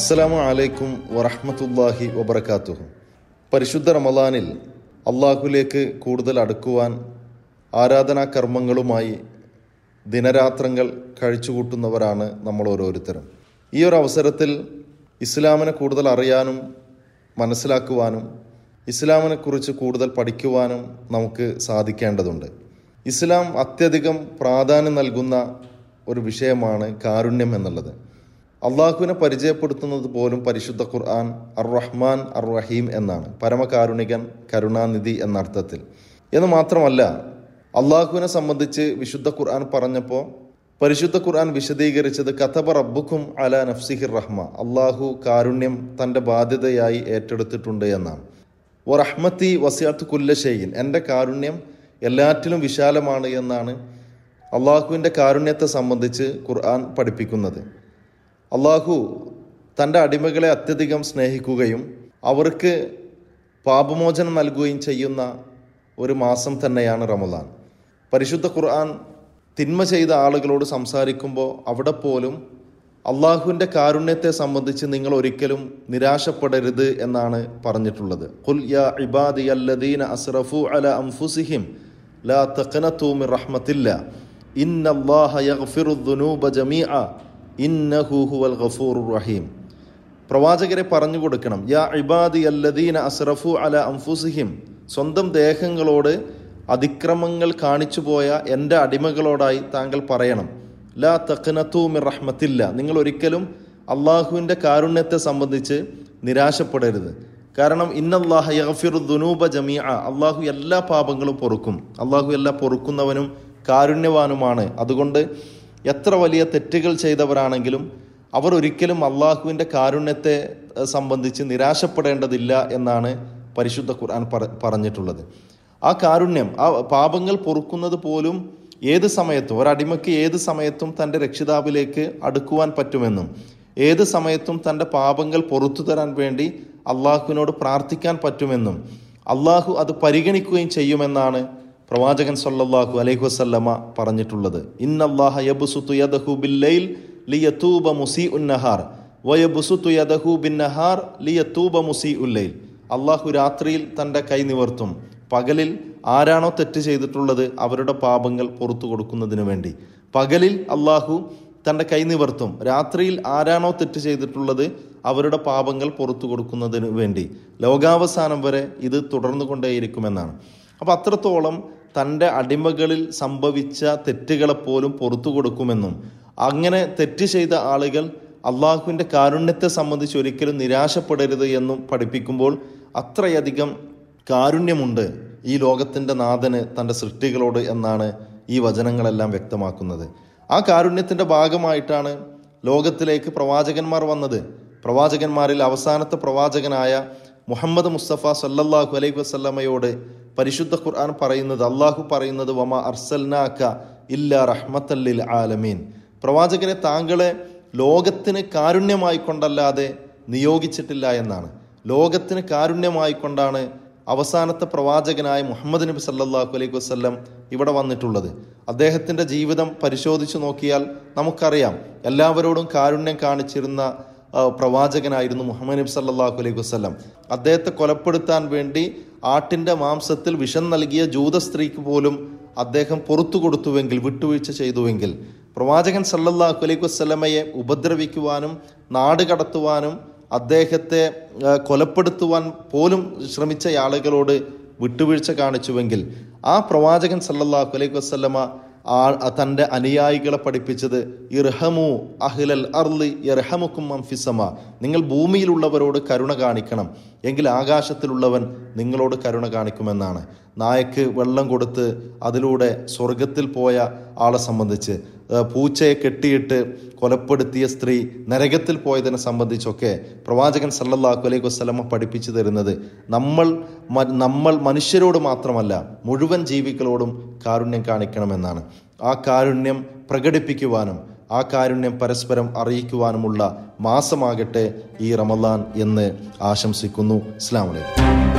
അസ്സലാമു അലൈക്കും വറഹമത്തല്ലാഹി വബർക്കാത്തുഹു പരിശുദ്ധ റമലാനിൽ അള്ളാഹുലേക്ക് കൂടുതൽ അടുക്കുവാൻ ആരാധനാ കർമ്മങ്ങളുമായി ദിനരാത്രങ്ങൾ കഴിച്ചുകൂട്ടുന്നവരാണ് നമ്മൾ ഓരോരുത്തരും. ഈ ഒരു അവസരത്തിൽ ഇസ്ലാമിനെ കൂടുതൽ അറിയാനും മനസ്സിലാക്കുവാനും ഇസ്ലാമിനെക്കുറിച്ച് കൂടുതൽ പഠിക്കുവാനും നമുക്ക് സാധിക്കേണ്ടതുണ്ട്. ഇസ്ലാം അത്യധികം പ്രാധാന്യം നൽകുന്ന ഒരു വിഷയമാണ് കാരുണ്യം എന്നുള്ളത്. അള്ളാഹുവിനെ പരിചയപ്പെടുത്തുന്നത് പോലും പരിശുദ്ധ ഖുർആൻ അർ റഹ്മാൻ അർ റഹീം എന്നാണ്. പരമകാരുണികൻ കരുണാനിധി എന്ന അർത്ഥത്തിൽ എന്ന് മാത്രമല്ല അള്ളാഹുവിനെ സംബന്ധിച്ച് വിശുദ്ധ ഖുർആൻ പറഞ്ഞപ്പോൾ പരിശുദ്ധ ഖുർആൻ വിശദീകരിച്ചത് കഥബ റബ്ബുക്കും അല നഫ്സിഹിർ റഹ്മ. അള്ളാഹു കാരുണ്യം തന്റെ ബാധ്യതയായി ഏറ്റെടുത്തിട്ടുണ്ട് എന്നാണ്. ഒ റഹ്മത്തി വസിയാത്ത് കുല്ലശൈൻ എന്റെ കാരുണ്യം എല്ലാറ്റിലും വിശാലമാണ് എന്നാണ് അള്ളാഹുവിന്റെ കാരുണ്യത്തെ സംബന്ധിച്ച് ഖുർആൻ പഠിപ്പിക്കുന്നത്. അള്ളാഹു തന്റെ അടിമകളെ അത്യധികം സ്നേഹിക്കുകയും അവർക്ക് പാപമോചനം നൽകുകയും ചെയ്യുന്ന ഒരു മാസം തന്നെയാണ് റമദാൻ. പരിശുദ്ധ ഖുർആൻ തിന്മ ചെയ്ത ആളുകളോട് സംസാരിക്കുമ്പോൾ അവിടെ പോലും അള്ളാഹുവിന്റെ കാരുണ്യത്തെ സംബന്ധിച്ച് നിങ്ങൾ ഒരിക്കലും നിരാശപ്പെടരുത് എന്നാണ് പറഞ്ഞിട്ടുള്ളത്. ഖുൽ യാ ഇബാദി അല്ലദീന അസ്റഫു അല അംഫുസിഹിം ലാ തഖനതു മിർ റഹ്മത്തില്ല. ഇന്നല്ലാഹ യഗ്ഫിറു ദുനൂബ ജമീഅ. ഇന്നഹു ഹുവൽ ഗഫൂറുർ റഹീം. പ്രവാചകരെ പറഞ്ഞു കൊടുക്കണം. യാ ഇബാദി അല്ലദീന അസ്റഫു അല അംഫുസിഹിം സ്വന്തം ദേഹങ്ങളോട് അതിക്രമങ്ങൾ കാണിച്ചു പോയ എന്റെ അടിമകളോടായി താങ്കൾ പറയണം. ലാ തഖ്നത്തു മിർ റഹ്മത്തില്ല. നിങ്ങൾ ഒരിക്കലും അള്ളാഹുവിന്റെ കാരുണ്യത്തെ സംബന്ധിച്ച് നിരാശപ്പെടരുത്. കാരണം ഇന്നല്ലാഹ യഗ്ഫിറു ദുനൂബ ജമീഅ. അള്ളാഹു എല്ലാ പാപങ്ങളും പൊറുക്കും. അള്ളാഹു എല്ലാ പൊറുക്കുന്നവനും കാരുണ്യവാനുമാണ്. അതുകൊണ്ട് എത്ര വലിയ തെറ്റുകൾ ചെയ്തവരാണെങ്കിലും അവർ ഒരിക്കലും അള്ളാഹുവിന്റെ കാരുണ്യത്തെ സംബന്ധിച്ച് നിരാശപ്പെടേണ്ടതില്ല എന്നാണ് പരിശുദ്ധ ഖുർആൻ പറഞ്ഞിട്ടുള്ളത്. ആ കാരുണ്യം ആ പാപങ്ങൾ പൊറുക്കുന്നത് പോലും ഏത് സമയത്തും ഒരടിമയ്ക്ക് ഏത് സമയത്തും തന്റെ രക്ഷിതാവിലേക്ക് അടുക്കുവാൻ പറ്റുമെന്നും ഏത് സമയത്തും തന്റെ പാപങ്ങൾ പൊറത്തു തരാൻ വേണ്ടി അള്ളാഹുവിനോട് പ്രാർത്ഥിക്കാൻ പറ്റുമെന്നും അള്ളാഹു അത് പരിഗണിക്കുകയും ചെയ്യുമെന്നാണ് പ്രവാചകൻ സല്ലല്ലാഹു അലൈഹു വസല്ലമ പറഞ്ഞിട്ടുള്ളത് ഇന്നല്ലാഹ യദഹു യദഹു അള്ളാഹു രാത്രിയിൽ തന്റെ കൈ നിവർത്തും പകലിൽ ആരാണോ തെറ്റ് ചെയ്തിട്ടുള്ളത് അവരുടെ പാപങ്ങൾ പുറത്തു കൊടുക്കുന്നതിന് വേണ്ടി. പകലിൽ അള്ളാഹു തന്റെ കൈ നിവർത്തും രാത്രിയിൽ ആരാണോ തെറ്റ് ചെയ്തിട്ടുള്ളത് അവരുടെ പാപങ്ങൾ പുറത്തു കൊടുക്കുന്നതിന് വേണ്ടി. ലോകാവസാനം വരെ ഇത് തുടർന്നു കൊണ്ടേയിരിക്കുമെന്നാണ് അപ്പോൾ അത്രത്തോളം തന്റെ അടിമകളിൽ സംഭവിച്ച തെറ്റുകളെപ്പോലും പുറത്തു കൊടുക്കുമെന്നും അങ്ങനെ തെറ്റ് ചെയ്ത ആളുകൾ അള്ളാഹുവിന്റെ കാരുണ്യത്തെ സംബന്ധിച്ച് ഒരിക്കലും നിരാശപ്പെടരുത് എന്നും പഠിപ്പിക്കുമ്പോൾ അത്രയധികം കാരുണ്യമുണ്ട് ഈ ലോകത്തിന്റെ നാഥന് തന്റെ സൃഷ്ടികളോട് എന്നാണ് ഈ വചനങ്ങളെല്ലാം വ്യക്തമാക്കുന്നത്. ആ കാരുണ്യത്തിന്റെ ഭാഗമായിട്ടാണ് ലോകത്തിലേക്ക് പ്രവാചകന്മാർ വന്നത്. പ്രവാചകന്മാരിൽ അവസാനത്തെ പ്രവാചകനായ മുഹമ്മദ് മുസ്തഫ സല്ലല്ലാഹു അലൈഹി വസല്ലമയോട് പരിശുദ്ധ ഖുർആൻ പറയുന്നത് അള്ളാഹു പറയുന്നത് വമ അർസൽനാക്ക ഇല്ല റഹ്മത്തല്ലിൽ ആലമീൻ. പ്രവാചകരെ താങ്കളെ ലോകത്തിന് കാരുണ്യമായി കൊണ്ടല്ലാതെ നിയോഗിച്ചിട്ടില്ല എന്നാണ്. ലോകത്തിന് കാരുണ്യമായി കൊണ്ടാണ് അവസാനത്തെ പ്രവാചകനായ മുഹമ്മദ് നബി സല്ലാഹു അലൈഹി വസ്ല്ലം ഇവിടെ വന്നിട്ടുള്ളത്. അദ്ദേഹത്തിന്റെ ജീവിതം പരിശോധിച്ചു നോക്കിയാൽ നമുക്കറിയാം എല്ലാവരോടും കാരുണ്യം കാണിച്ചിരുന്ന പ്രവാചകനായിരുന്നു മുഹമ്മദ് നബി സല്ലാഹു അലൈഹി വസല്ലം. അദ്ദേഹത്തെ കൊലപ്പെടുത്താൻ വേണ്ടി ആട്ടിന്റെ മാംസത്തിൽ വിഷം നൽകിയ ജൂത സ്ത്രീക്ക് പോലും അദ്ദേഹം പുറത്തു കൊടുത്തുവെങ്കിൽ വിട്ടുവീഴ്ച ചെയ്തുവെങ്കിൽ പ്രവാചകൻ സല്ലല്ലാഹു അലൈഹി വസല്ലമയെ ഉപദ്രവിക്കുവാനും നാട് കടത്തുവാനും അദ്ദേഹത്തെ കൊലപ്പെടുത്തുവാൻ പോലും ശ്രമിച്ച ആളുകളോട് വിട്ടുവീഴ്ച കാണിച്ചുവെങ്കിൽ ആ പ്രവാചകൻ സല്ലല്ലാഹു അലൈഹി വസല്ലമ ആ തന്റെ അനുയായികളെ പഠിപ്പിച്ചത് ഇർഹമു അഹ്ലൽ അർലി ഇർഹമുക്കും മംഫിസമ നിങ്ങൾ ഭൂമിയിലുള്ളവരോട് കരുണ കാണിക്കണം എങ്കിൽ ആകാശത്തിലുള്ളവൻ നിങ്ങളോട് കരുണ കാണിക്കുമെന്നാണ്. നായക്ക് വെള്ളം കൊടുത്ത് അതിലൂടെ സ്വർഗത്തിൽ പോയ ആളെ സംബന്ധിച്ച്. പൂച്ചയെ കെട്ടിയിട്ട് കൊലപ്പെടുത്തിയ സ്ത്രീ നരകത്തിൽ പോയതിനെ സംബന്ധിച്ചൊക്കെ പ്രവാചകൻ സല്ലല്ലാഹു അലൈഹി വസ്ലമ പഠിപ്പിച്ചു തരുന്നത് നമ്മൾ നമ്മൾ മനുഷ്യരോട് മാത്രമല്ല മുഴുവൻ ജീവികളോടും കാരുണ്യം കാണിക്കണമെന്നാണ്. ആ കാരുണ്യം പ്രകടിപ്പിക്കുവാനും ആ കാരുണ്യം പരസ്പരം അറിയിക്കുവാനുമുള്ള മാസമാകട്ടെ ഈ റമദാൻ എന്ന് ആശംസിക്കുന്നു. അസ്സലാമു വലൈക്കും